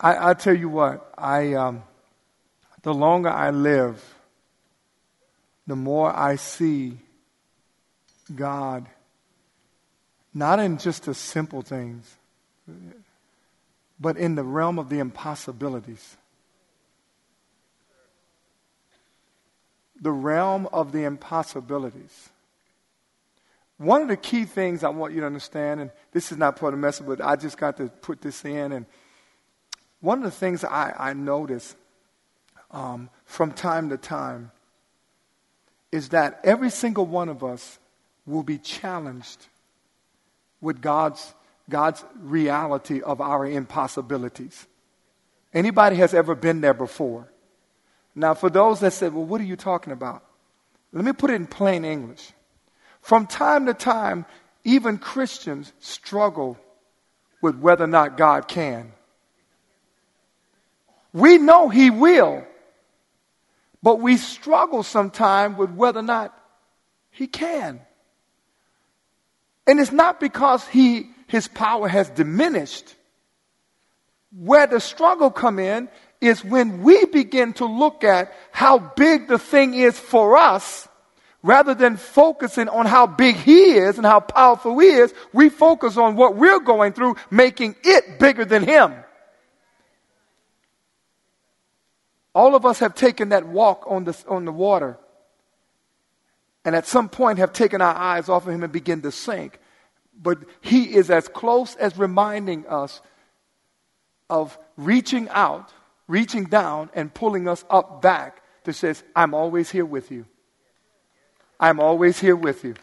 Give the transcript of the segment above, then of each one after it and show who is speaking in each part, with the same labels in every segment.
Speaker 1: I, I tell you what, I, um, the longer I live, the more I see God, not in just the simple things, but in the realm of the impossibilities. The realm of the impossibilities. One of the key things I want you to understand, and this is not part of the message, but I just got to put this in. And one of the things I, I notice um, from time to time is that every single one of us will be challenged with God's, God's reality of our impossibilities. Anybody has ever been there before? Now, for those that said, well, what are you talking about? Let me put it in plain English. From time to time, even Christians struggle with whether or not God can. We know He will, but we struggle sometimes with whether or not He can. And it's not because he, His power has diminished. Where the struggle come in is when we begin to look at how big the thing is for us rather than focusing on how big he is and how powerful he is, we focus on what we're going through, making it bigger than him. All of us have taken that walk on the, on the water and at some point have taken our eyes off of him and begin to sink. But he is as close as reminding us of reaching out, reaching down, and pulling us up back that says, I'm always here with you. I'm always here with you.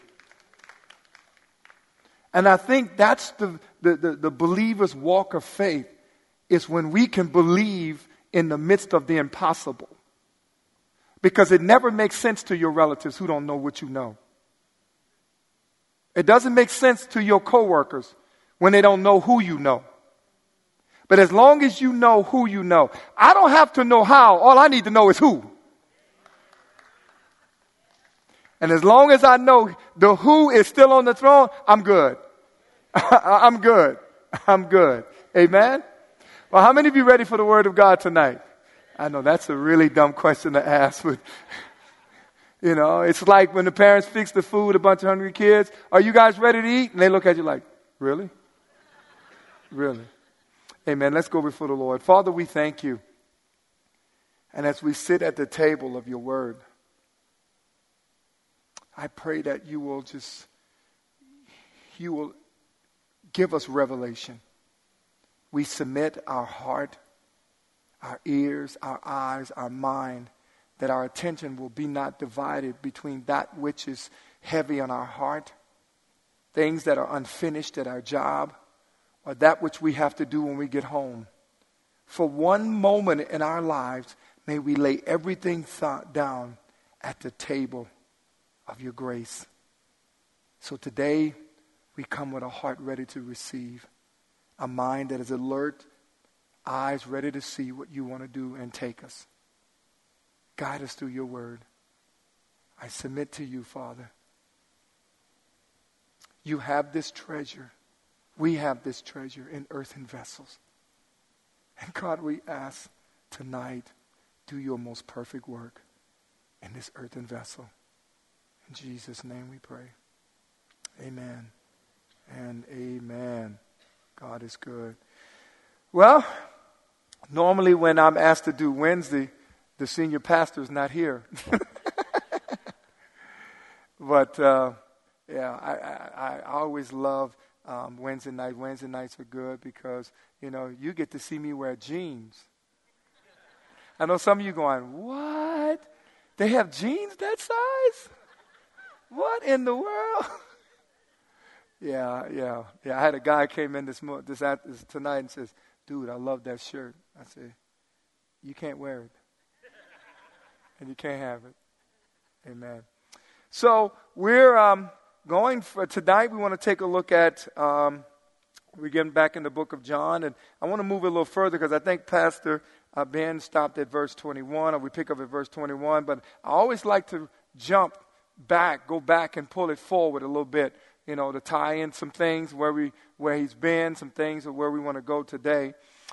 Speaker 1: And I think that's the, the, the, the believer's walk of faith is when we can believe in the midst of the impossible. Because it never makes sense to your relatives who don't know what you know. It doesn't make sense to your coworkers when they don't know who you know. But as long as you know who you know, I don't have to know how. All I need to know is who. And as long as I know the who is still on the throne, I'm good. I'm good. I'm good. Amen. Well, how many of you ready for the word of God tonight? I know that's a really dumb question to ask, but you know, it's like when the parents fix the food, a bunch of hungry kids. Are you guys ready to eat? And they look at you like, really? Really? Amen. Let's go before the Lord. Father, we thank you. And as we sit at the table of your word, I pray that you will just, you will give us revelation. We submit our heart our ears, our eyes, our mind, that our attention will be not divided between that which is heavy on our heart, things that are unfinished at our job, or that which we have to do when we get home. For one moment in our lives, may we lay everything th- down at the table of your grace. So today, we come with a heart ready to receive, a mind that is alert eyes ready to see what you want to do and take us. Guide us through your word. I submit to you, Father. You have this treasure. We have this treasure in earthen vessels. And God, we ask tonight, do your most perfect work in this earthen vessel. In Jesus' name we pray. Amen and amen. God is good. Well, Normally, when I'm asked to do Wednesday, the senior pastor is not here. but uh, yeah, I, I, I, always love um, Wednesday night. Wednesday nights are good because you know you get to see me wear jeans. I know some of you going, what? They have jeans that size? What in the world? yeah, yeah, yeah. I had a guy came in this this, this tonight and says, "Dude, I love that shirt." I said, You can't wear it. and you can't have it. Amen. So we're um, going for tonight. We want to take a look at. Um, we're getting back in the book of John, and I want to move a little further because I think Pastor uh, Ben stopped at verse 21, or we pick up at verse 21. But I always like to jump back, go back, and pull it forward a little bit. You know, to tie in some things where we where he's been, some things of where we want to go today.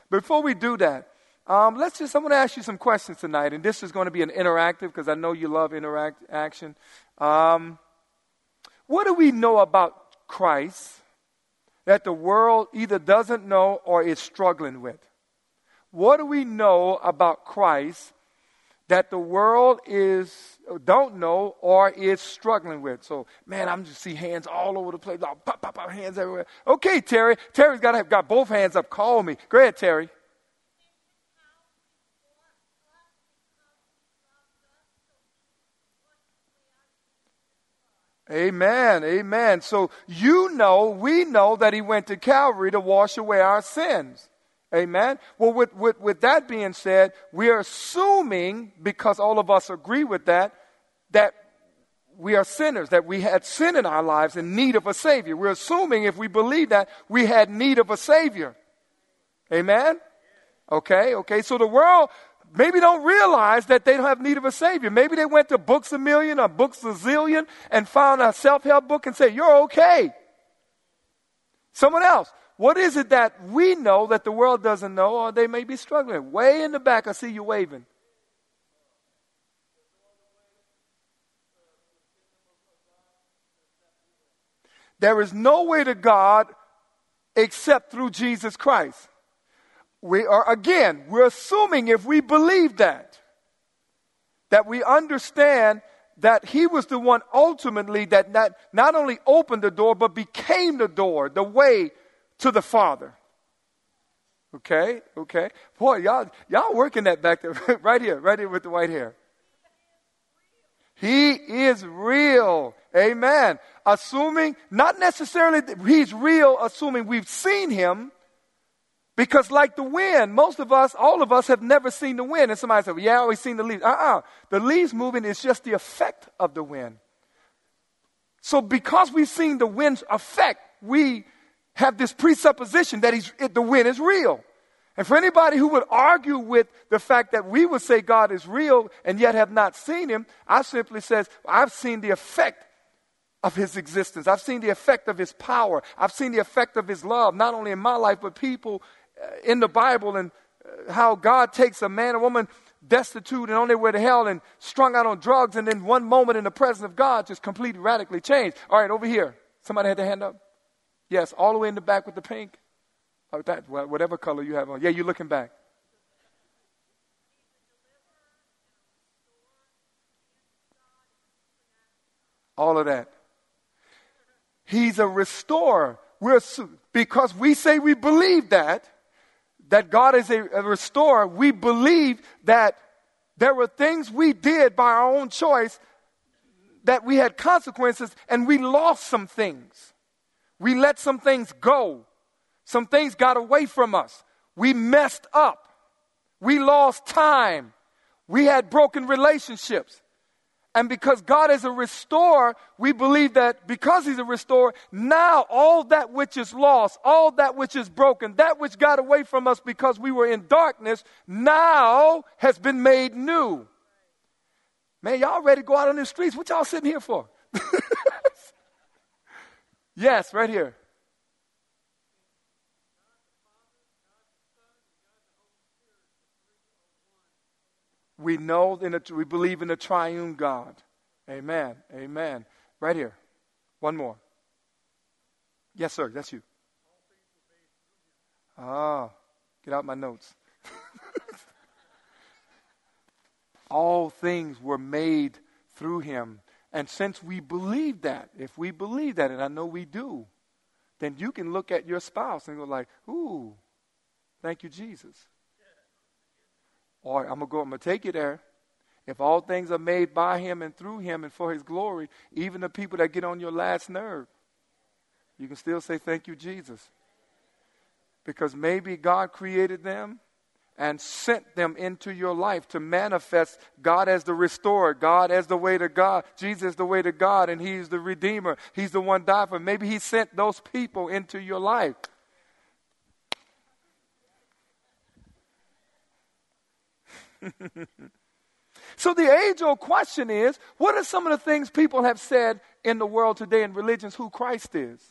Speaker 1: Before we do that, um, let's just, I'm going to ask you some questions tonight, and this is going to be an interactive because I know you love interact action. Um, what do we know about Christ that the world either doesn't know or is struggling with? What do we know about Christ that the world is don't know or is struggling with. So, man, I'm just see hands all over the place. Oh, pop, pop, pop, hands everywhere. Okay, Terry. Terry's got to have got both hands up. Call me. Go ahead, Terry. Amen. Amen. So you know, we know that he went to Calvary to wash away our sins. Amen. Well, with, with, with that being said, we are assuming, because all of us agree with that, that we are sinners, that we had sin in our lives in need of a Savior. We're assuming if we believe that, we had need of a Savior. Amen? Okay, okay. So the world maybe don't realize that they don't have need of a Savior. Maybe they went to Books a Million or Books a Zillion and found a self help book and said, You're okay. Someone else. What is it that we know that the world doesn't know or they may be struggling? Way in the back, I see you waving. There is no way to God except through Jesus Christ. We are, again, we're assuming if we believe that, that we understand that he was the one ultimately that not, not only opened the door, but became the door, the way to the Father. Okay, okay. Boy, y'all, y'all working that back there, right here, right here with the white hair. He is real. Amen. Assuming, not necessarily he's real, assuming we've seen him, because like the wind, most of us, all of us have never seen the wind. And somebody said, well, yeah, we've seen the leaves. Uh-uh. The leaves moving is just the effect of the wind. So because we've seen the wind's effect, we have this presupposition that he's, the wind is real. And for anybody who would argue with the fact that we would say God is real and yet have not seen him, I simply says, I've seen the effect of his existence. I've seen the effect of his power. I've seen the effect of his love, not only in my life, but people uh, in the Bible and uh, how God takes a man or woman destitute and on their way to hell and strung out on drugs and then one moment in the presence of God just completely radically changed. All right, over here. Somebody had their hand up? Yes, all the way in the back with the pink. Or that, whatever color you have on. Yeah, you're looking back. All of that. He's a restorer. We're, because we say we believe that, that God is a, a restorer, we believe that there were things we did by our own choice that we had consequences and we lost some things. We let some things go. Some things got away from us. We messed up. We lost time. We had broken relationships. And because God is a restorer, we believe that because He's a restorer, now all that which is lost, all that which is broken, that which got away from us because we were in darkness, now has been made new. Man, y'all ready to go out on the streets? What y'all sitting here for? Yes, right here. We know in a, we believe in a triune God. Amen. Amen. Right here. One more. Yes, sir. That's you. Ah, get out my notes. All things were made through him, and since we believe that, if we believe that, and I know we do, then you can look at your spouse and go like, ooh, thank you, Jesus. Or I'm gonna go, I'm gonna take you there. If all things are made by him and through him and for his glory, even the people that get on your last nerve, you can still say, Thank you, Jesus. Because maybe God created them and sent them into your life to manifest God as the restorer, God as the way to God, Jesus the way to God, and He's the Redeemer. He's the one died for. Maybe He sent those people into your life. so the age old question is what are some of the things people have said in the world today in religions who Christ is?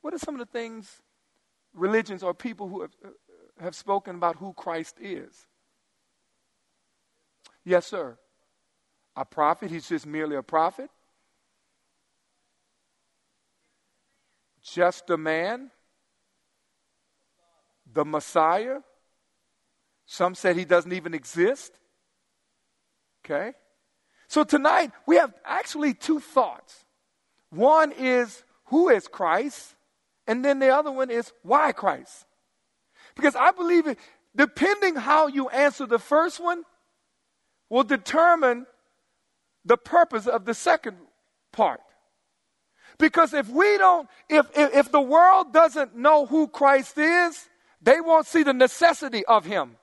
Speaker 1: What are some of the things religions or people who have have spoken about who Christ is. Yes, sir. A prophet, he's just merely a prophet. Just a man. The Messiah. Some said he doesn't even exist. Okay? So tonight we have actually two thoughts. One is who is Christ? And then the other one is why Christ? Because I believe it, depending how you answer the first one, will determine the purpose of the second part. Because if we don't, if, if, if, the world doesn't know who Christ is, they won't see the necessity of him.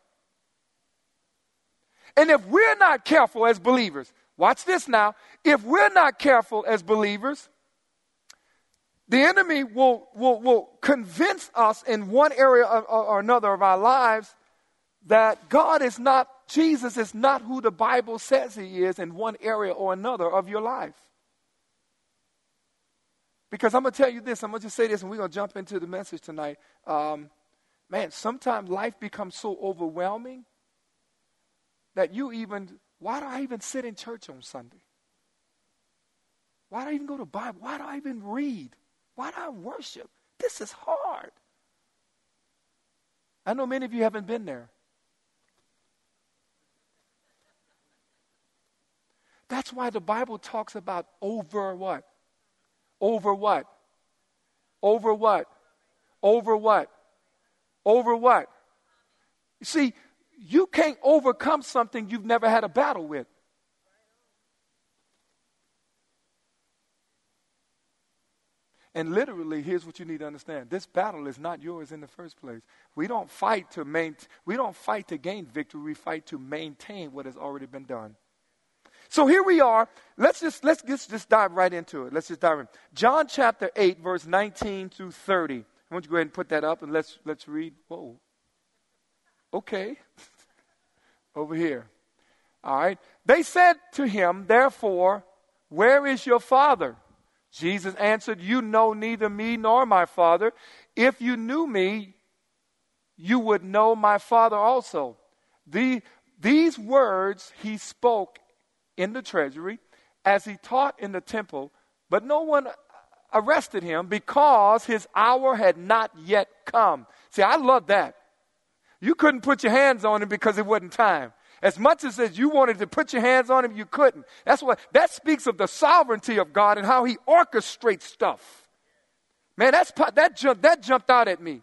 Speaker 1: And if we're not careful as believers, watch this now, if we're not careful as believers, the enemy will, will, will convince us in one area or, or another of our lives that God is not, Jesus is not who the Bible says he is in one area or another of your life. Because I'm going to tell you this, I'm going to just say this, and we're going to jump into the message tonight. Um, man, sometimes life becomes so overwhelming that you even, why do I even sit in church on Sunday? Why do I even go to Bible? Why do I even read? Why do I worship? This is hard. I know many of you haven't been there. That's why the Bible talks about over what? Over what? Over what? Over what? Over what? You see, you can't overcome something you've never had a battle with. And literally, here's what you need to understand. This battle is not yours in the first place. We don't fight to main, we don't fight to gain victory, we fight to maintain what has already been done. So here we are. Let's just let's just, just dive right into it. Let's just dive in. John chapter 8, verse 19 through 30. I want you to go ahead and put that up and let's let's read. Whoa. Okay. Over here. All right. They said to him, therefore, where is your father? Jesus answered, You know neither me nor my Father. If you knew me, you would know my Father also. The, these words he spoke in the treasury as he taught in the temple, but no one arrested him because his hour had not yet come. See, I love that. You couldn't put your hands on him because it wasn't time. As much as, as you wanted to put your hands on him, you couldn't. That's what that speaks of the sovereignty of God and how he orchestrates stuff. Man, that's that jumped that jumped out at me.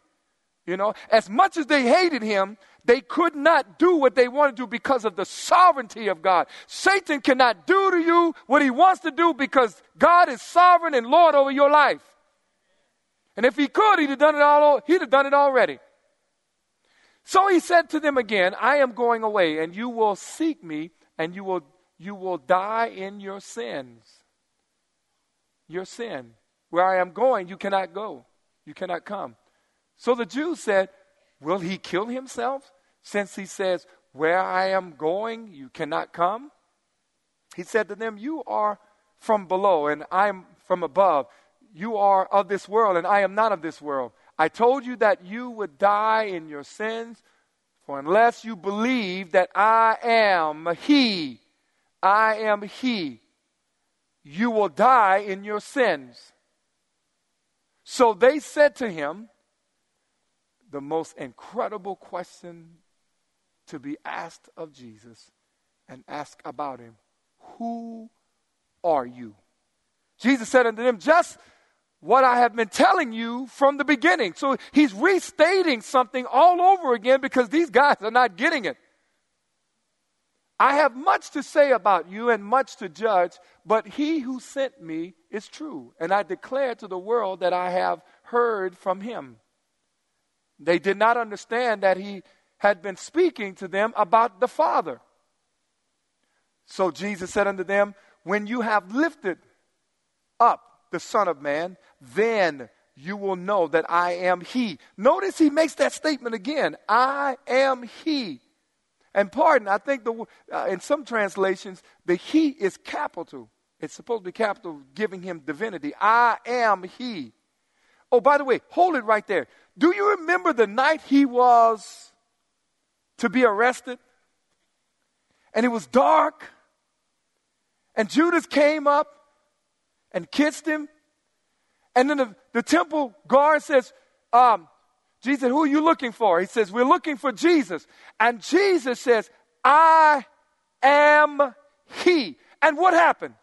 Speaker 1: You know, as much as they hated him, they could not do what they wanted to because of the sovereignty of God. Satan cannot do to you what he wants to do because God is sovereign and Lord over your life. And if he could, he'd have done it all, he'd have done it already. So he said to them again, I am going away, and you will seek me, and you will, you will die in your sins. Your sin. Where I am going, you cannot go. You cannot come. So the Jews said, Will he kill himself? Since he says, Where I am going, you cannot come. He said to them, You are from below, and I am from above. You are of this world, and I am not of this world. I told you that you would die in your sins, for unless you believe that I am He, I am He, you will die in your sins. So they said to him, the most incredible question to be asked of Jesus and asked about him Who are you? Jesus said unto them, Just what I have been telling you from the beginning. So he's restating something all over again because these guys are not getting it. I have much to say about you and much to judge, but he who sent me is true, and I declare to the world that I have heard from him. They did not understand that he had been speaking to them about the Father. So Jesus said unto them, When you have lifted up the Son of Man, then you will know that I am He. Notice he makes that statement again I am He. And pardon, I think the, uh, in some translations, the He is capital. It's supposed to be capital, giving him divinity. I am He. Oh, by the way, hold it right there. Do you remember the night he was to be arrested? And it was dark. And Judas came up and kissed him. And then the, the temple guard says, um, Jesus, who are you looking for? He says, We're looking for Jesus. And Jesus says, I am he. And what happened?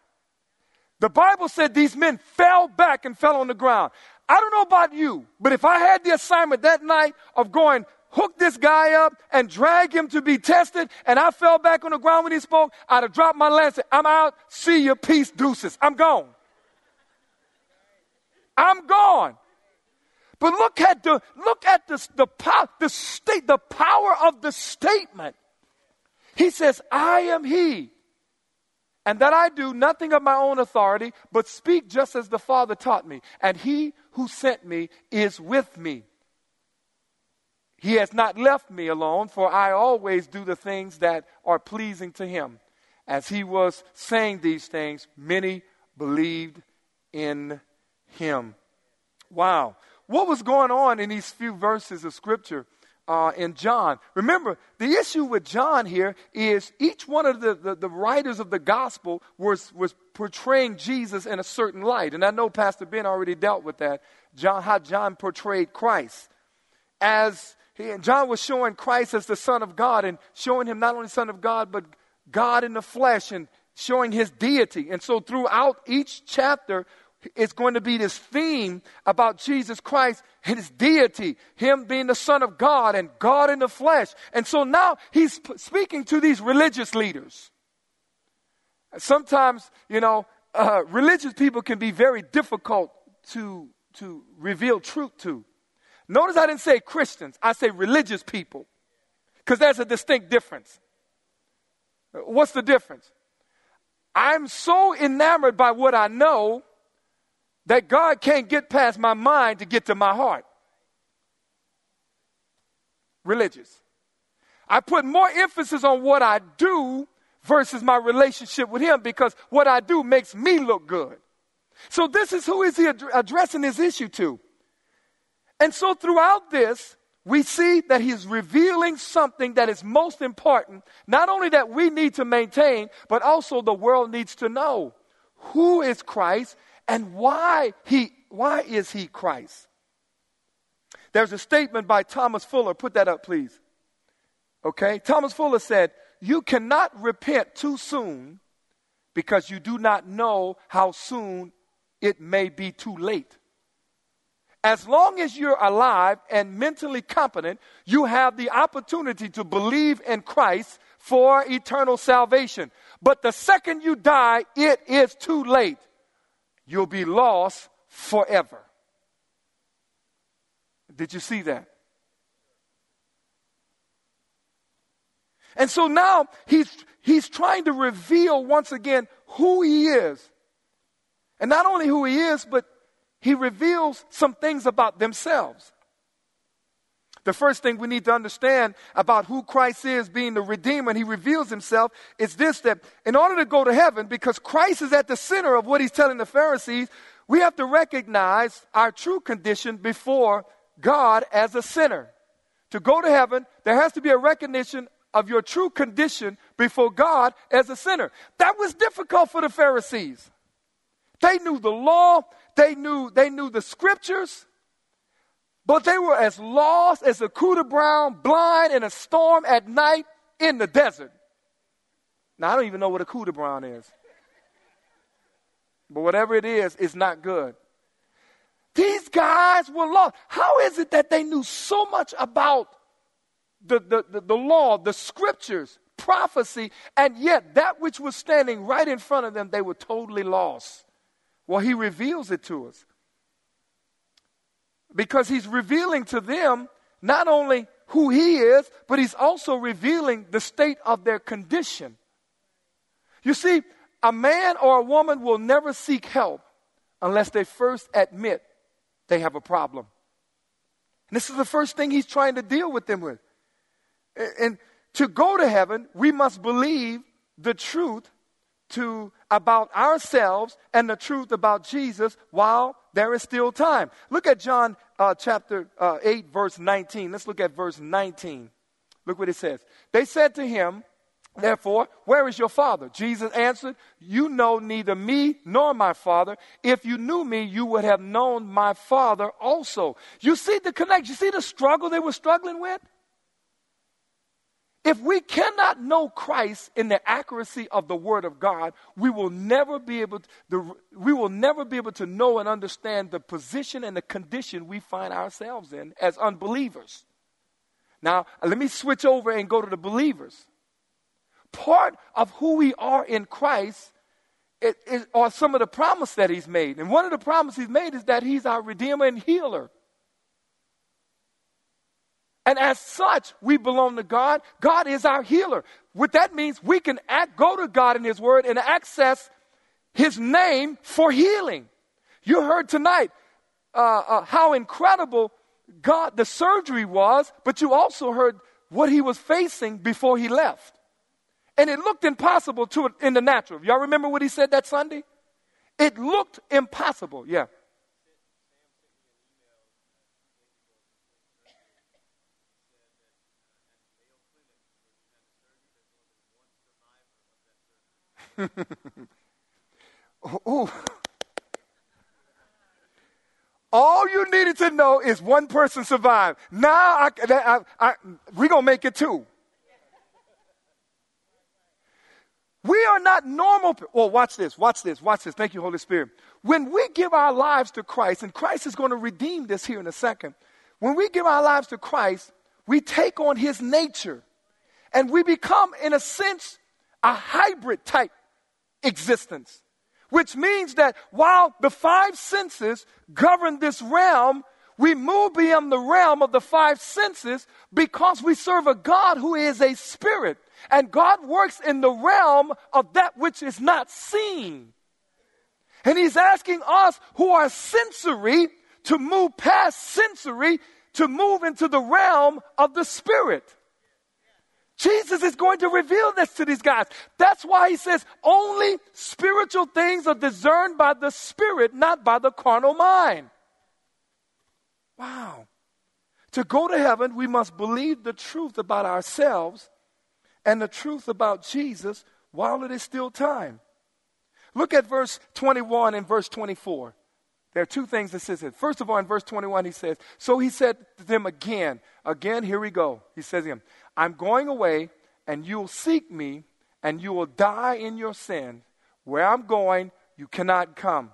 Speaker 1: The Bible said these men fell back and fell on the ground. I don't know about you, but if I had the assignment that night of going, hook this guy up and drag him to be tested, and I fell back on the ground when he spoke, I'd have dropped my lance. I'm out. See you. Peace. Deuces. I'm gone. I'm gone. But look at the look at the the, the state the power of the statement. He says, "I am He." and that I do nothing of my own authority, but speak just as the Father taught me. And he who sent me is with me. He has not left me alone, for I always do the things that are pleasing to him. As he was saying these things, many believed in him. Wow. What was going on in these few verses of scripture? uh, in John. Remember, the issue with John here is each one of the, the, the, writers of the gospel was, was portraying Jesus in a certain light. And I know Pastor Ben already dealt with that, John, how John portrayed Christ. As he, and John was showing Christ as the Son of God and showing him not only Son of God, but God in the flesh and showing his deity. And so throughout each chapter, it's going to be this theme about Jesus Christ and his deity, him being the Son of God and God in the flesh. And so now he's speaking to these religious leaders. Sometimes, you know, uh, religious people can be very difficult to, to reveal truth to. Notice I didn't say Christians, I say religious people, because there's a distinct difference. What's the difference? I'm so enamored by what I know that God can't get past my mind to get to my heart. Religious. I put more emphasis on what I do versus my relationship with Him because what I do makes me look good. So, this is who is he ad- addressing this issue to. And so, throughout this, we see that he's revealing something that is most important, not only that we need to maintain, but also the world needs to know. Who is Christ and why he why is he Christ? There's a statement by Thomas Fuller, put that up please. Okay? Thomas Fuller said, "You cannot repent too soon because you do not know how soon it may be too late." As long as you're alive and mentally competent, you have the opportunity to believe in Christ for eternal salvation. But the second you die, it is too late you'll be lost forever. Did you see that? And so now he's, he's trying to reveal once again who he is. And not only who he is, but he reveals some things about themselves. The first thing we need to understand about who Christ is, being the Redeemer, and He reveals Himself, is this that in order to go to heaven, because Christ is at the center of what He's telling the Pharisees, we have to recognize our true condition before God as a sinner. To go to heaven, there has to be a recognition of your true condition before God as a sinner. That was difficult for the Pharisees. They knew the law, they knew, they knew the scriptures, but they were as lost as a cooter brown, blind in a storm at night in the desert. Now, I don't even know what a cooter brown is. But whatever it is, it's not good. These guys were lost. How is it that they knew so much about the, the, the, the law, the scriptures, prophecy, and yet that which was standing right in front of them, they were totally lost? Well, he reveals it to us because he's revealing to them not only who he is, but he's also revealing the state of their condition. You see, a man or a woman will never seek help unless they first admit they have a problem. And this is the first thing he's trying to deal with them with. And to go to heaven, we must believe the truth to about ourselves and the truth about Jesus while there is still time. Look at John uh, chapter uh, 8, verse 19. Let's look at verse 19. Look what it says. They said to him, Therefore, where is your father? Jesus answered, You know neither me nor my father. If you knew me, you would have known my father also. You see the connection. You see the struggle they were struggling with? If we cannot know Christ in the accuracy of the Word of God, we will never be able to, we will never be able to know and understand the position and the condition we find ourselves in as unbelievers. Now, let me switch over and go to the believers. Part of who we are in Christ it, it, are some of the promises that He's made. And one of the promises He's made is that He's our Redeemer and Healer. And as such, we belong to God. God is our healer. What that means, we can act, go to God in His Word and access His name for healing. You heard tonight uh, uh, how incredible God, the surgery was, but you also heard what He was facing before He left. And it looked impossible to in the natural. Y'all remember what He said that Sunday? It looked impossible, yeah. Ooh. All you needed to know is one person survived. Now I, I, I, we're going to make it two. We are not normal. Well, watch this, watch this, watch this. Thank you, Holy Spirit. When we give our lives to Christ, and Christ is going to redeem this here in a second. When we give our lives to Christ, we take on his nature and we become, in a sense, a hybrid type existence. Which means that while the five senses govern this realm, we move beyond the realm of the five senses because we serve a God who is a spirit. And God works in the realm of that which is not seen. And He's asking us who are sensory to move past sensory to move into the realm of the spirit. Jesus is going to reveal this to these guys. That's why he says only spiritual things are discerned by the Spirit, not by the carnal mind. Wow. To go to heaven, we must believe the truth about ourselves and the truth about Jesus while it is still time. Look at verse 21 and verse 24. There are two things that says it. First of all, in verse 21, he says, So he said to them again, again, here we go. He says to him, I'm going away, and you'll seek me, and you will die in your sin. Where I'm going, you cannot come.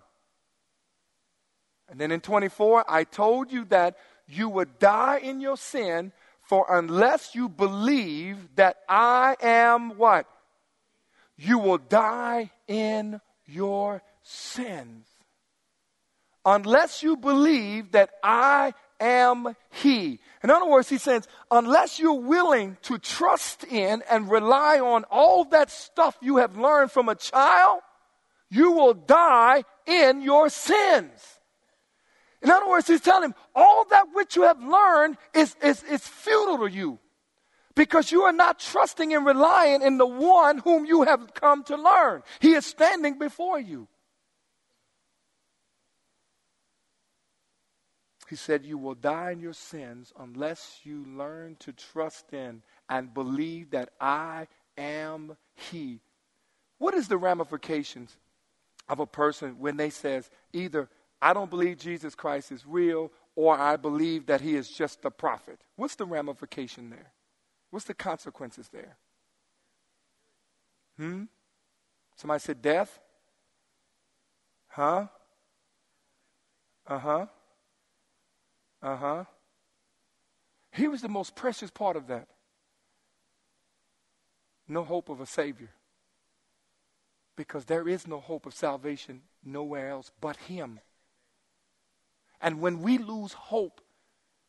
Speaker 1: And then in 24, I told you that you would die in your sin, for unless you believe that I am what? You will die in your sins. Unless you believe that I am He. In other words, he says, unless you're willing to trust in and rely on all that stuff you have learned from a child, you will die in your sins. In other words, he's telling him, all that which you have learned is, is, is futile to you because you are not trusting and relying in the one whom you have come to learn. He is standing before you. He said, You will die in your sins unless you learn to trust in and believe that I am He. What is the ramifications of a person when they says either I don't believe Jesus Christ is real or I believe that he is just a prophet? What's the ramification there? What's the consequences there? Hmm? Somebody said death? Huh? Uh huh. Uh huh. He was the most precious part of that. No hope of a Savior. Because there is no hope of salvation nowhere else but Him. And when we lose hope,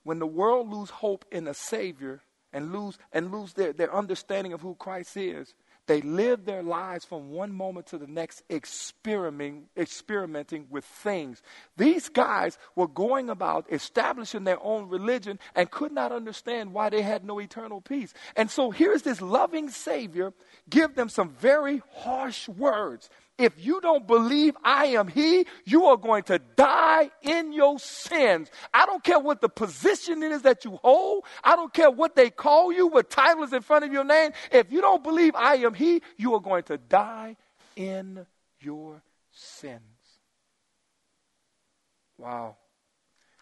Speaker 1: when the world lose hope in a Savior and lose and lose their, their understanding of who Christ is, they live their lives from one moment to the next experimenting, experimenting with things. These guys were going about establishing their own religion and could not understand why they had no eternal peace. And so here's this loving Savior give them some very harsh words. If you don't believe I am He, you are going to die in your sins. I don't care what the position is that you hold. I don't care what they call you, what title is in front of your name. If you don't believe I am He, you are going to die in your sins. Wow.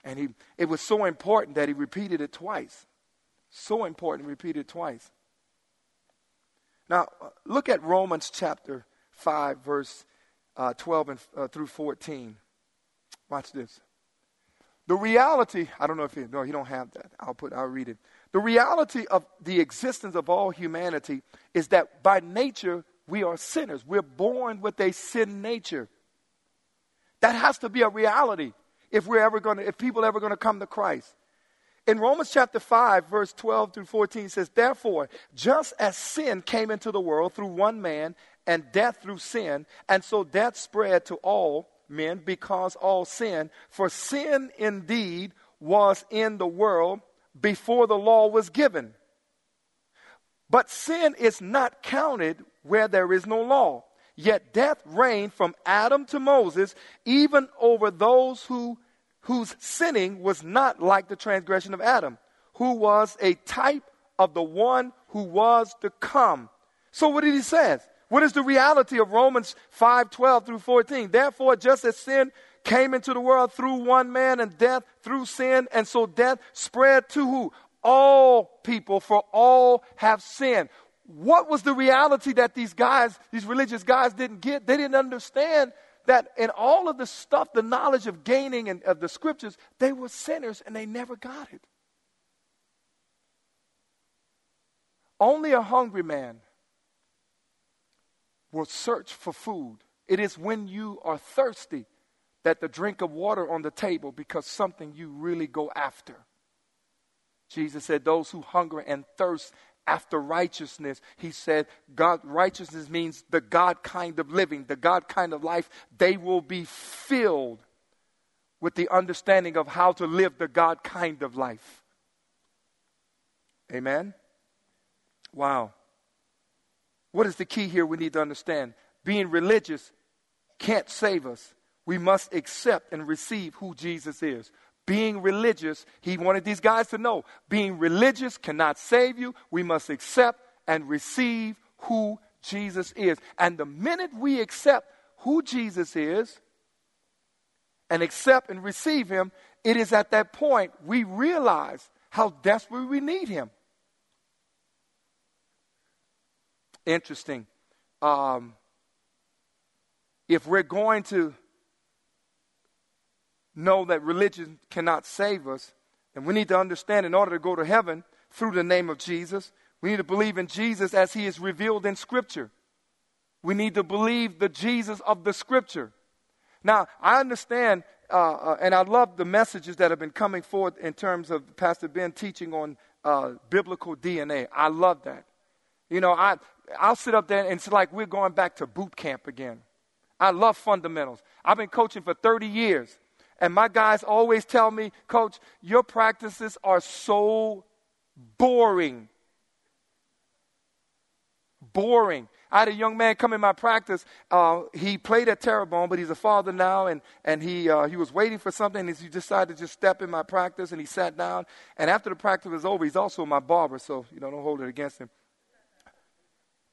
Speaker 1: And he, it was so important that he repeated it twice. So important, repeated twice. Now, uh, look at Romans chapter 5, verse uh, 12 and, uh, through 14. Watch this. The reality, I don't know if you, no, you don't have that. I'll put, I'll read it. The reality of the existence of all humanity is that by nature, we are sinners. We're born with a sin nature. That has to be a reality if we're ever going to, if people are ever going to come to Christ. In Romans chapter 5, verse 12 through 14 says, Therefore, just as sin came into the world through one man, and death through sin, and so death spread to all men because all sin. For sin indeed was in the world before the law was given. But sin is not counted where there is no law. Yet death reigned from Adam to Moses, even over those who, whose sinning was not like the transgression of Adam, who was a type of the one who was to come. So what did he say? What is the reality of Romans 5 12 through 14? Therefore, just as sin came into the world through one man and death through sin, and so death spread to who? All people, for all have sinned. What was the reality that these guys, these religious guys, didn't get? They didn't understand that in all of the stuff, the knowledge of gaining and of the scriptures, they were sinners and they never got it. Only a hungry man will search for food. It is when you are thirsty that the drink of water on the table becomes something you really go after. Jesus said, Those who hunger and thirst after righteousness, he said, God, righteousness means the God kind of living, the God kind of life. They will be filled with the understanding of how to live the God kind of life. Amen? Wow. What is the key here we need to understand? Being religious can't save us. We must accept and receive who Jesus is. Being religious, he wanted these guys to know being religious cannot save you. We must accept and receive who Jesus is. And the minute we accept who Jesus is and accept and receive him, it is at that point we realize how desperately we need him. Interesting. Um, if we're going to know that religion cannot save us, then we need to understand in order to go to heaven through the name of Jesus, we need to believe in Jesus as he is revealed in Scripture. We need to believe the Jesus of the Scripture. Now, I understand, uh, uh, and I love the messages that have been coming forth in terms of Pastor Ben teaching on uh, biblical DNA. I love that. You know, I, I'll sit up there and it's like we're going back to boot camp again. I love fundamentals. I've been coaching for 30 years. And my guys always tell me, Coach, your practices are so boring. Boring. I had a young man come in my practice. Uh, he played at Terrebonne, but he's a father now, and, and he, uh, he was waiting for something, and he decided to just step in my practice, and he sat down. And after the practice was over, he's also my barber, so you know, don't hold it against him.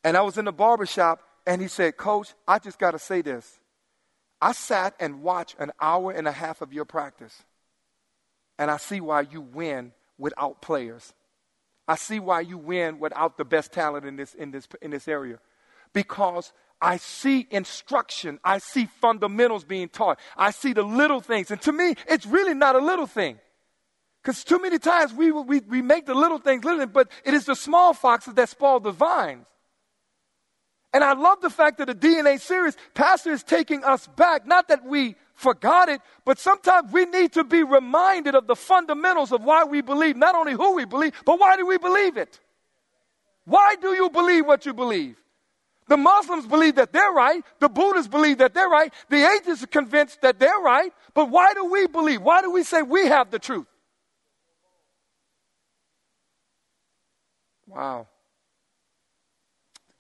Speaker 1: And I was in the barber shop, and he said, Coach, I just got to say this. I sat and watched an hour and a half of your practice, and I see why you win without players. I see why you win without the best talent in this, in this, in this area. Because I see instruction, I see fundamentals being taught, I see the little things. And to me, it's really not a little thing. Because too many times we, we, we make the little things little, but it is the small foxes that spoil the vines. And I love the fact that the DNA series, Pastor is taking us back. Not that we forgot it, but sometimes we need to be reminded of the fundamentals of why we believe, not only who we believe, but why do we believe it? Why do you believe what you believe? The Muslims believe that they're right. The Buddhists believe that they're right. The atheists are convinced that they're right. But why do we believe? Why do we say we have the truth? Wow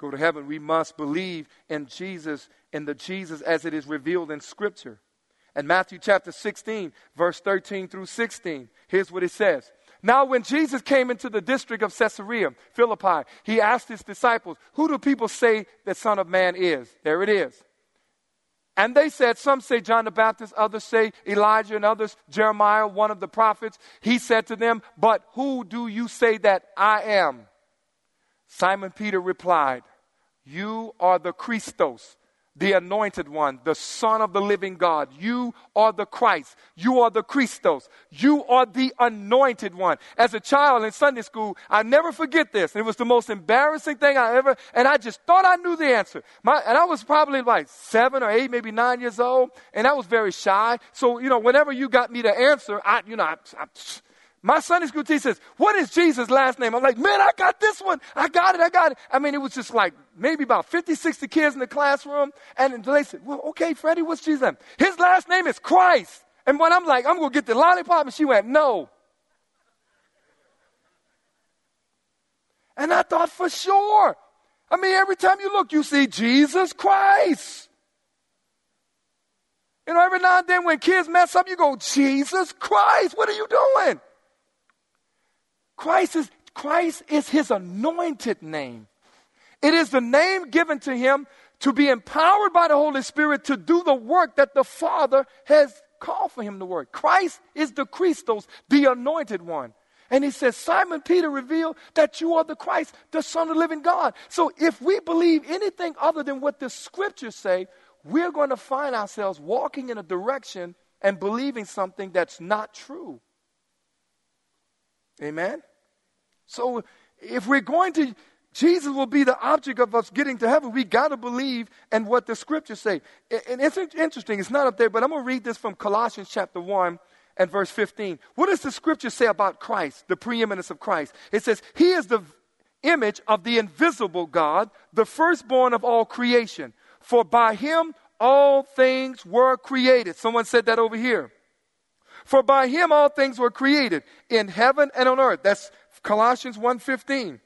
Speaker 1: go to heaven, we must believe in Jesus, in the Jesus as it is revealed in Scripture. And Matthew chapter 16, verse 13 through 16, here's what it says. Now, when Jesus came into the district of Caesarea Philippi, he asked his disciples, Who do people say the Son of Man is? There it is. And they said, Some say John the Baptist, others say Elijah, and others Jeremiah, one of the prophets. He said to them, But who do you say that I am? Simon Peter replied, You are the Christos, the anointed one, the Son of the living God. You are the Christ. You are the Christos. You are the anointed one. As a child in Sunday school, I never forget this. It was the most embarrassing thing I ever, and I just thought I knew the answer. My, and I was probably like seven or eight, maybe nine years old, and I was very shy. So, you know, whenever you got me to answer, I, you know, I, I my Sunday school teacher says, What is Jesus' last name? I'm like, Man, I got this one. I got it. I got it. I mean, it was just like maybe about 50, 60 kids in the classroom. And they said, Well, okay, Freddie, what's Jesus' name? His last name is Christ. And when I'm like, I'm going to get the lollipop, and she went, No. And I thought, For sure. I mean, every time you look, you see Jesus Christ. You know, every now and then when kids mess up, you go, Jesus Christ, what are you doing? Christ is, Christ is his anointed name. It is the name given to him to be empowered by the Holy Spirit to do the work that the Father has called for him to work. Christ is the Christos, the anointed one. And he says, Simon Peter revealed that you are the Christ, the Son of the living God. So if we believe anything other than what the scriptures say, we're going to find ourselves walking in a direction and believing something that's not true. Amen? So if we're going to, Jesus will be the object of us getting to heaven. We got to believe in what the scriptures say. And it's interesting, it's not up there, but I'm going to read this from Colossians chapter 1 and verse 15. What does the scripture say about Christ, the preeminence of Christ? It says, He is the image of the invisible God, the firstborn of all creation. For by him all things were created. Someone said that over here. For by him all things were created in heaven and on earth. That's Colossians 1:15.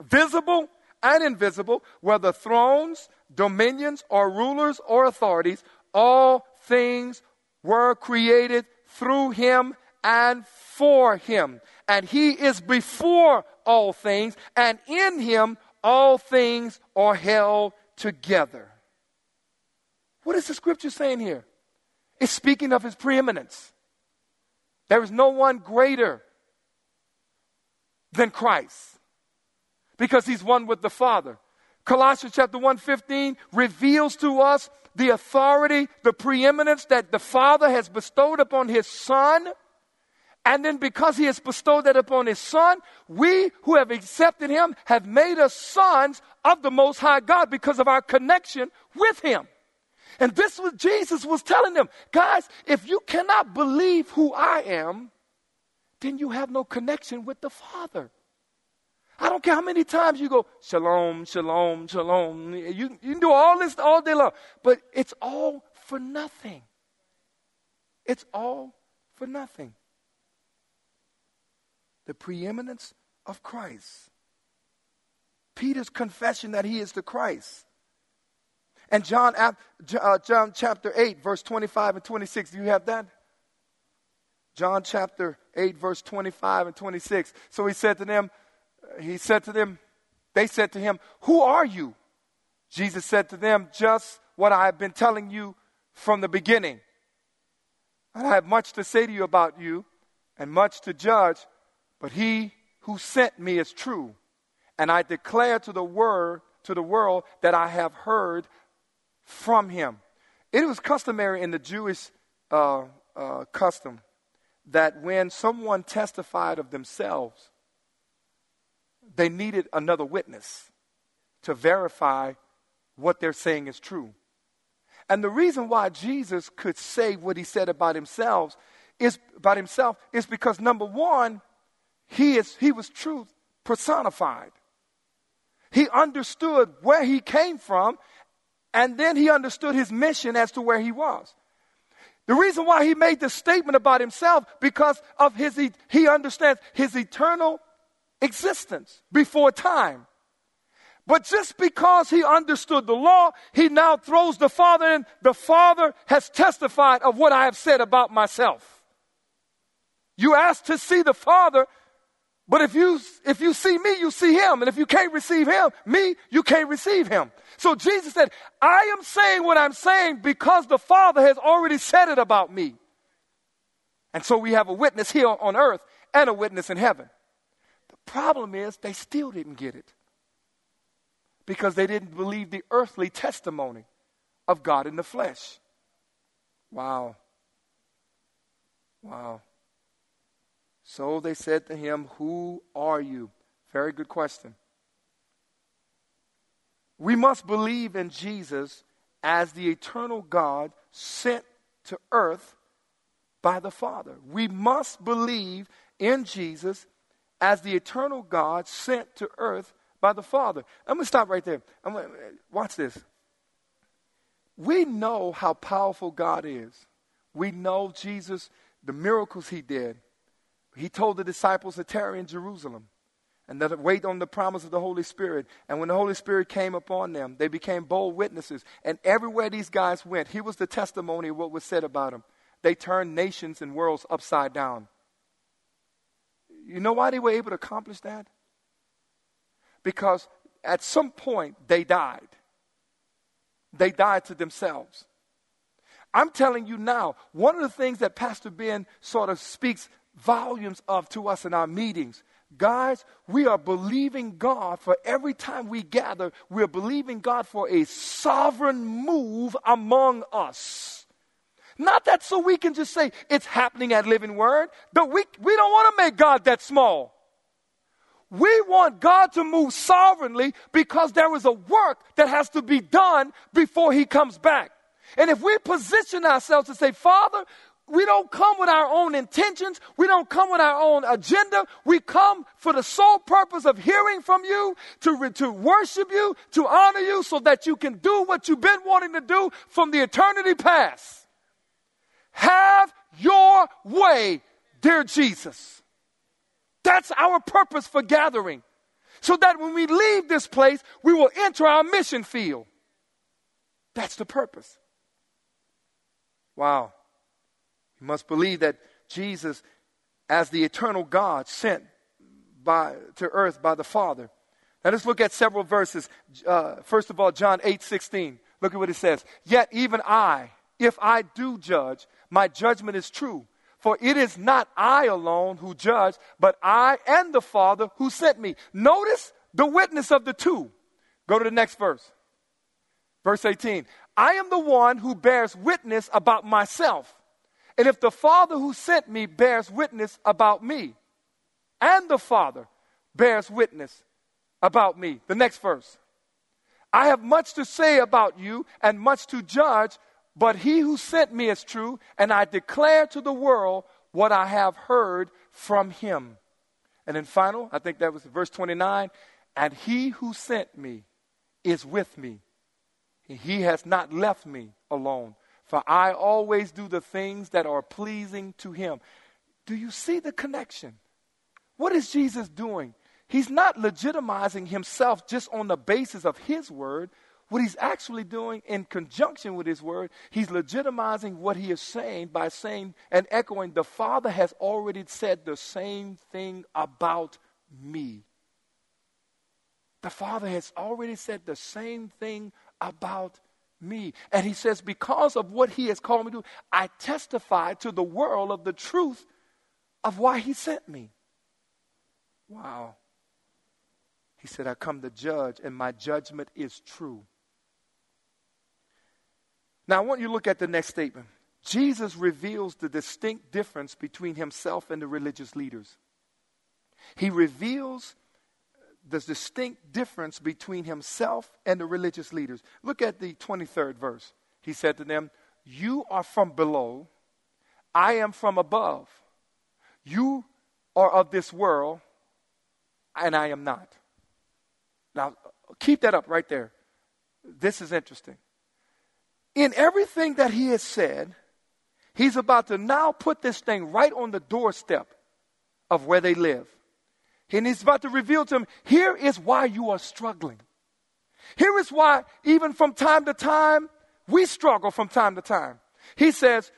Speaker 1: Visible and invisible, whether thrones, dominions, or rulers or authorities, all things were created through him and for him. And he is before all things, and in him all things are held together. What is the scripture saying here? It's speaking of his preeminence. There is no one greater than Christ because he's one with the Father. Colossians chapter 1:15 reveals to us the authority, the preeminence that the Father has bestowed upon his Son. And then because he has bestowed that upon his son, we who have accepted him have made us sons of the most high God because of our connection with him. And this was Jesus was telling them, guys, if you cannot believe who I am, then you have no connection with the Father. I don't care how many times you go, shalom, shalom, shalom. You, you can do all this all day long, but it's all for nothing. It's all for nothing. The preeminence of Christ. Peter's confession that he is the Christ. And John, uh, John chapter 8, verse 25 and 26. Do you have that? John chapter 8, verse 25 and 26. So he said to them, he said to them, they said to him, Who are you? Jesus said to them, Just what I have been telling you from the beginning. And I have much to say to you about you and much to judge, but he who sent me is true. And I declare to the word to the world that I have heard from him. It was customary in the Jewish uh, uh, custom that when someone testified of themselves, they needed another witness to verify what they're saying is true. And the reason why Jesus could say what he said about himself is about himself is because number one, he is he was truth personified. He understood where he came from, and then he understood his mission as to where he was. The reason why he made this statement about himself because of his he understands his eternal existence before time. But just because he understood the law, he now throws the Father in. The Father has testified of what I have said about myself. You asked to see the Father, but if you, if you see me, you see him. And if you can't receive him, me, you can't receive him. So Jesus said, I am saying what I'm saying because the Father has already said it about me. And so we have a witness here on earth and a witness in heaven. The problem is they still didn't get it because they didn't believe the earthly testimony of God in the flesh. Wow. Wow. So they said to him, Who are you? Very good question. We must believe in Jesus as the eternal God sent to earth by the Father. We must believe in Jesus as the eternal God sent to earth by the Father. I'm going to stop right there. I'm gonna, watch this. We know how powerful God is. We know Jesus, the miracles he did. He told the disciples to tarry in Jerusalem and to wait on the promise of the Holy Spirit. And when the Holy Spirit came upon them, they became bold witnesses. And everywhere these guys went, here was the testimony of what was said about them. They turned nations and worlds upside down. You know why they were able to accomplish that? Because at some point they died. They died to themselves. I'm telling you now, one of the things that Pastor Ben sort of speaks volumes of to us in our meetings. Guys, we are believing God for every time we gather, we're believing God for a sovereign move among us. Not that so we can just say it's happening at Living Word. But we, we don't want to make God that small. We want God to move sovereignly because there is a work that has to be done before He comes back. And if we position ourselves to say, Father, we don't come with our own intentions. We don't come with our own agenda. We come for the sole purpose of hearing from you, to, to worship you, to honor you, so that you can do what you've been wanting to do from the eternity past. Have your way, dear Jesus. That's our purpose for gathering. So that when we leave this place, we will enter our mission field. That's the purpose. Wow. You must believe that Jesus, as the eternal God, sent by, to earth by the Father. Now let's look at several verses. Uh, first of all, John 8 16. Look at what it says. Yet even I, if I do judge, my judgment is true for it is not I alone who judge, but I and the Father who sent me. Notice the witness of the two. Go to the next verse. Verse 18 I am the one who bears witness about myself. And if the Father who sent me bears witness about me, and the Father bears witness about me. The next verse. I have much to say about you and much to judge, but he who sent me is true, and I declare to the world what I have heard from him. And then final, I think that was verse 29, and he who sent me is with me. He has not left me alone, for I always do the things that are pleasing to him. Do you see the connection? What is Jesus doing? He's not legitimizing himself just on the basis of his word, what he's actually doing in conjunction with his word, he's legitimizing what he is saying by saying and echoing, the Father has already said the same thing about me. The Father has already said the same thing about me. And he says, because of what he has called me to I testify to the world of the truth of why he sent me. Wow. He said, I come to judge, and my judgment is true. Now, I want you to look at the next statement. Jesus reveals the distinct difference between himself and the religious leaders. He reveals the distinct difference between himself and the religious leaders. Look at the 23rd verse. He said to them, You are from below, I am from above. You are of this world, and I am not. Now, keep that up right there. This is interesting in everything that he has said, he's about to now put this thing right on the doorstep of where they live. And he's about to reveal to him here is why you are struggling. Here is why, even from time to time, we struggle from time to time. He says,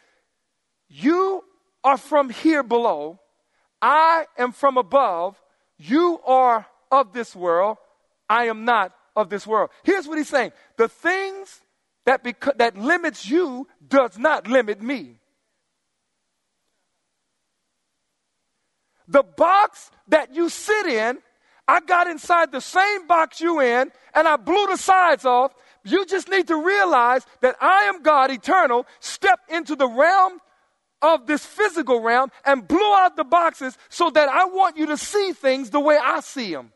Speaker 1: You are from here below, I am from above, you are of this world, I am not of this world. Here's what he's saying the things that, beca- that limits you does not limit me. The box that you sit in, I got inside the same box you in, and I blew the sides off. You just need to realize that I am God eternal, step into the realm of this physical realm and blew out the boxes so that I want you to see things the way I see them.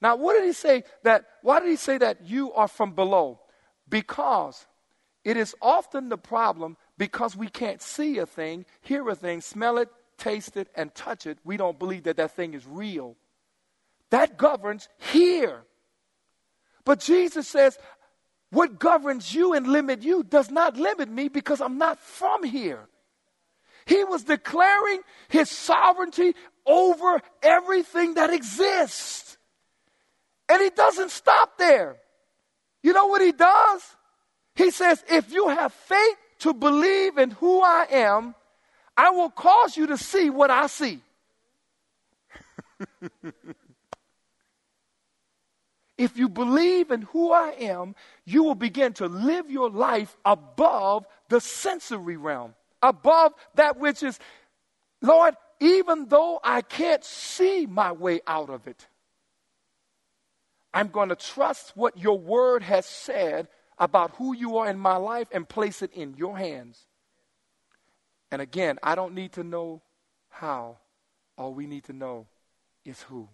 Speaker 1: Now, what did he say that, why did he say that you are from below? Because it is often the problem because we can't see a thing, hear a thing, smell it, taste it, and touch it. We don't believe that that thing is real. That governs here. But Jesus says, what governs you and limit you does not limit me because I'm not from here. He was declaring his sovereignty over everything that exists. And he doesn't stop there. You know what he does? He says, if you have faith to believe in who I am, I will cause you to see what I see. if you believe in who I am, you will begin to live your life above the sensory realm, above that which is, Lord, even though I can't see my way out of it, I'm going to trust what your word has said about who you are in my life and place it in your hands. And again, I don't need to know how. All we need to know is who.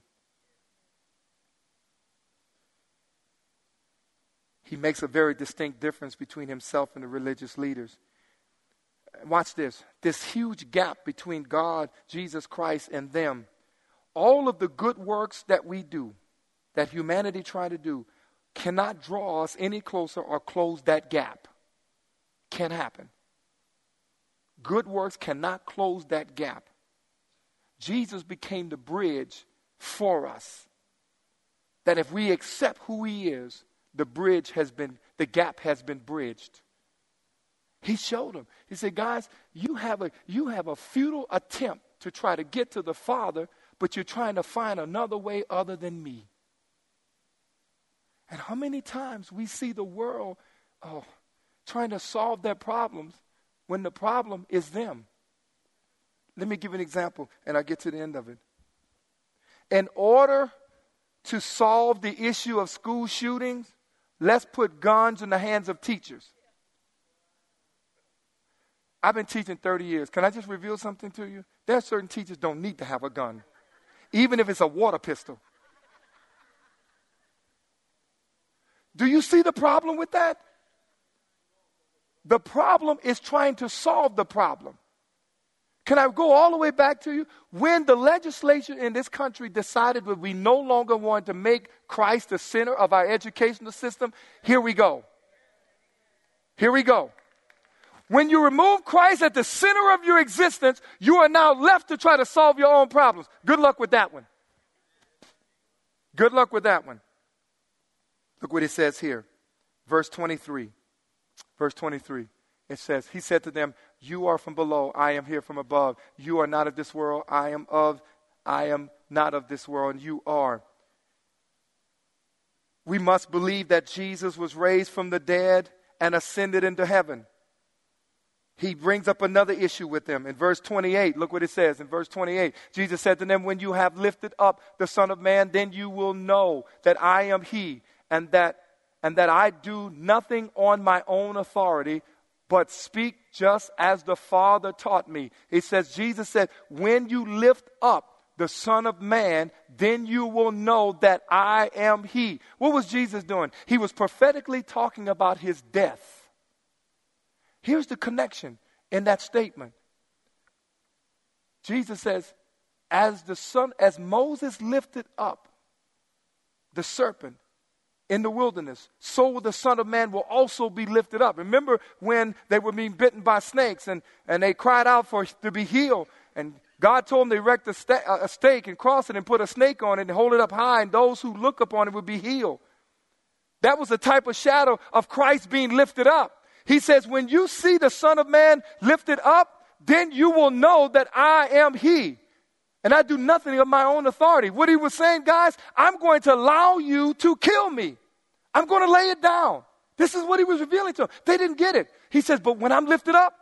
Speaker 1: he makes a very distinct difference between himself and the religious leaders. Watch this this huge gap between God, Jesus Christ, and them. All of the good works that we do, that humanity try to do, cannot draw us any closer or close that gap. Can't happen. Good works cannot close that gap. Jesus became the bridge for us. That if we accept who he is, the bridge has been, the gap has been bridged. He showed them. He said, guys, you have a, you have a futile attempt to try to get to the Father, but you're trying to find another way other than me. And how many times we see the world oh, trying to solve their problems when the problem is them. Let me give an example, and I'll get to the end of it. In order to solve the issue of school shootings, Let's put guns in the hands of teachers. I've been teaching 30 years. Can I just reveal something to you? There are certain teachers don't need to have a gun, even if it's a water pistol. Do you see the problem with that? The problem is trying to solve the problem. Can I go all the way back to you? When the legislature in this country decided that we no longer wanted to make Christ the center of our educational system, here we go. Here we go. When you remove Christ at the center of your existence, you are now left to try to solve your own problems. Good luck with that one. Good luck with that one. Look what it says here. Verse 23. Verse 23. It says, He said to them, You are from below, I am here from above. You are not of this world, I am of, I am not of this world, and you are. We must believe that Jesus was raised from the dead and ascended into heaven. He brings up another issue with them. In verse 28, look what it says. In verse 28, Jesus said to them, When you have lifted up the Son of Man, then you will know that I am He, and that, and that I do nothing on my own authority, but speak just as the Father taught me. It says, Jesus said, When you lift up the Son of Man, then you will know that I am He. What was Jesus doing? He was prophetically talking about His death. Here's the connection in that statement. Jesus says, as the Son, as Moses lifted up the serpent, in the wilderness, so the Son of Man will also be lifted up. Remember when they were being bitten by snakes and, and they cried out for to be healed, and God told them to erect a, sta- a stake and cross it and put a snake on it and hold it up high, and those who look upon it would be healed. That was a type of shadow of Christ being lifted up. He says, when you see the Son of Man lifted up, then you will know that I am He. And I do nothing of my own authority. What he was saying, guys, I'm going to allow you to kill me. I'm going to lay it down. This is what he was revealing to them. They didn't get it. He says, but when I'm lifted up,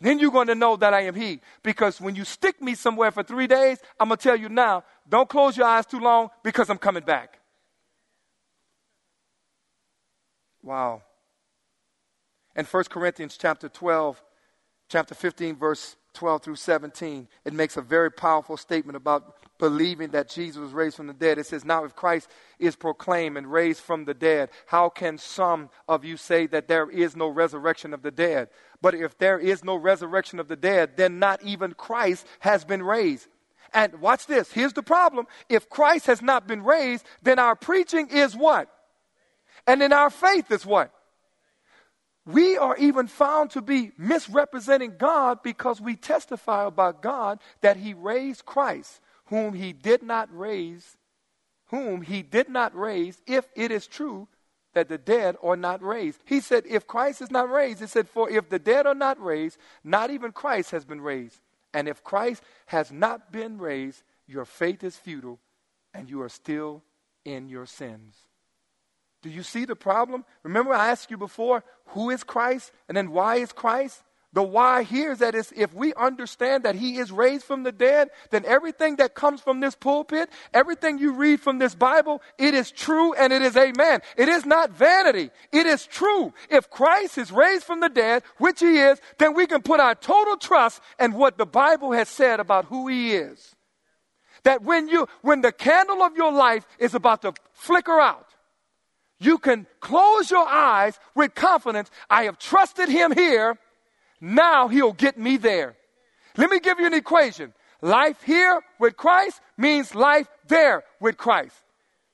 Speaker 1: then you're going to know that I am He. Because when you stick me somewhere for three days, I'm going to tell you now, don't close your eyes too long because I'm coming back. Wow. In 1 Corinthians chapter 12, chapter 15, verse 12 through 17, it makes a very powerful statement about believing that Jesus was raised from the dead. It says, Now, if Christ is proclaimed and raised from the dead, how can some of you say that there is no resurrection of the dead? But if there is no resurrection of the dead, then not even Christ has been raised. And watch this. Here's the problem. If Christ has not been raised, then our preaching is what? And then our faith is what? We are even found to be misrepresenting God because we testify about God that He raised Christ, whom He did not raise, whom He did not raise, if it is true that the dead are not raised. He said, if Christ is not raised, He said, for if the dead are not raised, not even Christ has been raised. And if Christ has not been raised, your faith is futile and you are still in your sins. Do you see the problem? Remember, I asked you before, who is Christ? And then why is Christ? The why here is that if we understand that he is raised from the dead, then everything that comes from this pulpit, everything you read from this Bible, it is true and it is amen. It is not vanity. It is true. If Christ is raised from the dead, which he is, then we can put our total trust in what the Bible has said about who he is. That when you, when the candle of your life is about to flicker out, you can close your eyes with confidence. I have trusted him here. Now he'll get me there. Let me give you an equation. Life here with Christ means life there with Christ.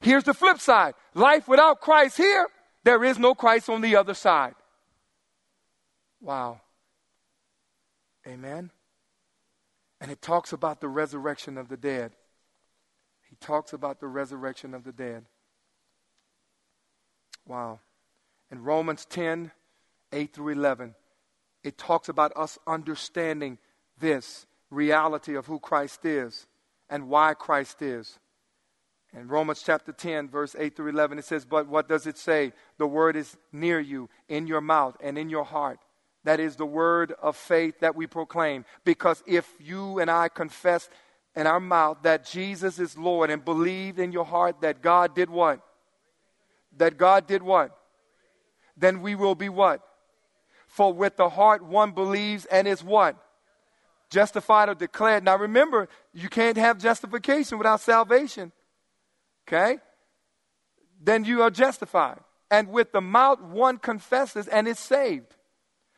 Speaker 1: Here's the flip side. Life without Christ here, there is no Christ on the other side. Wow. Amen. And it talks about the resurrection of the dead. He talks about the resurrection of the dead. Wow. In Romans 10, 8 through 11, it talks about us understanding this reality of who Christ is and why Christ is. In Romans chapter 10, verse 8 through 11, it says, But what does it say? The word is near you, in your mouth and in your heart. That is the word of faith that we proclaim. Because if you and I confess in our mouth that Jesus is Lord and believe in your heart that God did what? That God did what? Then we will be what? For with the heart one believes and is what? Justified or declared. Now remember, you can't have justification without salvation. Okay? Then you are justified. And with the mouth one confesses and is saved.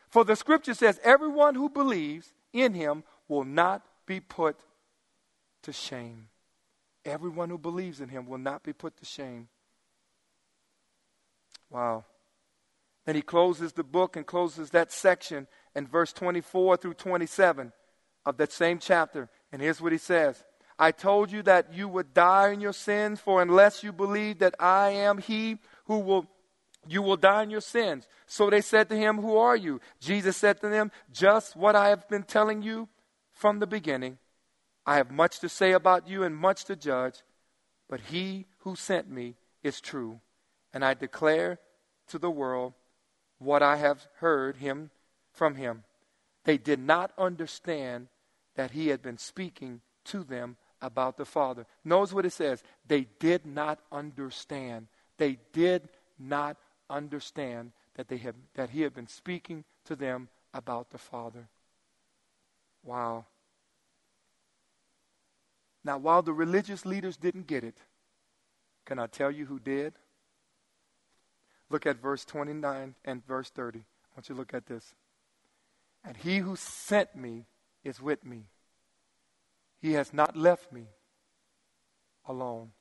Speaker 1: For the scripture says, everyone who believes in him will not be put to shame. Everyone who believes in him will not be put to shame. Wow. Then he closes the book and closes that section in verse 24 through 27 of that same chapter. And here's what he says I told you that you would die in your sins, for unless you believe that I am he who will you will die in your sins. So they said to him, Who are you? Jesus said to them, Just what I have been telling you from the beginning. I have much to say about you and much to judge, but he who sent me is true and I declare to the world what I have heard him from him. They did not understand that he had been speaking to them about the Father. Notice what it says. They did not understand. They did not understand that, they had, that he had been speaking to them about the Father. Wow. Now, while the religious leaders didn't get it, can I tell you who did? Look at verse 29 and verse 30. I want you to look at this. And he who sent me is with me. He has not left me alone.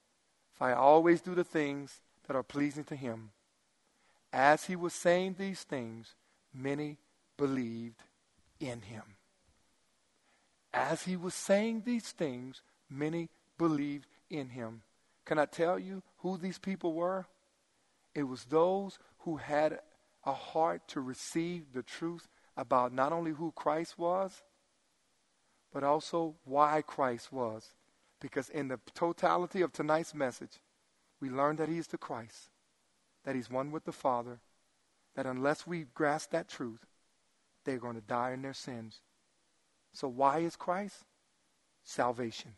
Speaker 1: For I always do the things that are pleasing to him. As he was saying these things, many believed in him. As he was saying these things, many believed in him. Can I tell you who these people were? It was those who had a heart to receive the truth about not only who Christ was, but also why Christ was. Because in the totality of tonight's message, we learned that He's the Christ, that He's one with the Father, that unless we grasp that truth, they're going to die in their sins. So, why is Christ? Salvation,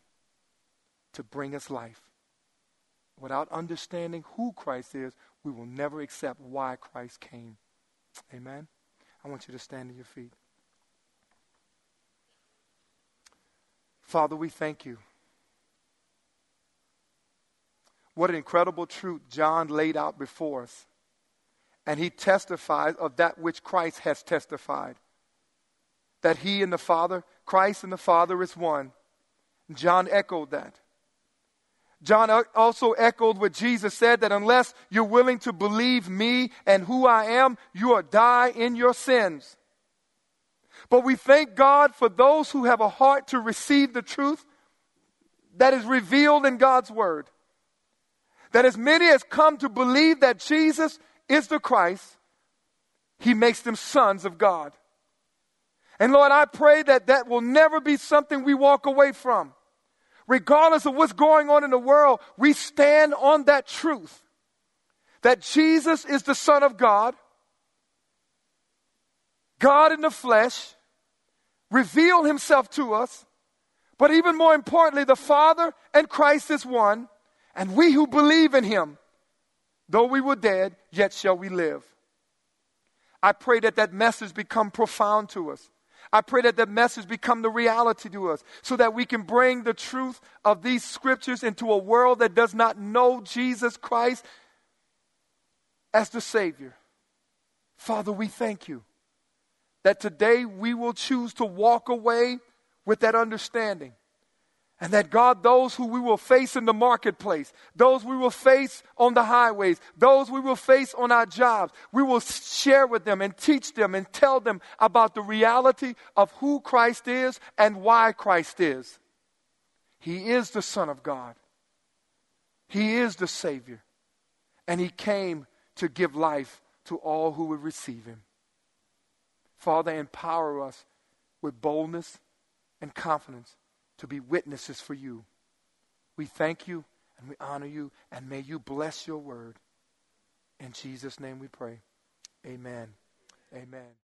Speaker 1: to bring us life. Without understanding who Christ is, we will never accept why Christ came. Amen. I want you to stand to your feet. Father, we thank you. What an incredible truth John laid out before us. And he testifies of that which Christ has testified that he and the Father, Christ and the Father is one. John echoed that. John also echoed what Jesus said that unless you're willing to believe me and who I am, you will die in your sins. But we thank God for those who have a heart to receive the truth that is revealed in God's Word. That as many as come to believe that Jesus is the Christ, He makes them sons of God. And Lord, I pray that that will never be something we walk away from. Regardless of what's going on in the world, we stand on that truth that Jesus is the Son of God, God in the flesh, revealed himself to us, but even more importantly, the Father and Christ is one, and we who believe in him, though we were dead, yet shall we live. I pray that that message become profound to us. I pray that that message become the reality to us so that we can bring the truth of these scriptures into a world that does not know Jesus Christ as the Savior. Father, we thank you that today we will choose to walk away with that understanding and that God, those who we will face in the marketplace, those we will face on the highways, those we will face on our jobs, we will share with them and teach them and tell them about the reality of who Christ is and why Christ is. He is the Son of God, He is the Savior, and He came to give life to all who would receive Him. Father, empower us with boldness and confidence to be witnesses for you. We thank you and we honor you, and may you bless your word. In Jesus' name we pray. Amen. Amen.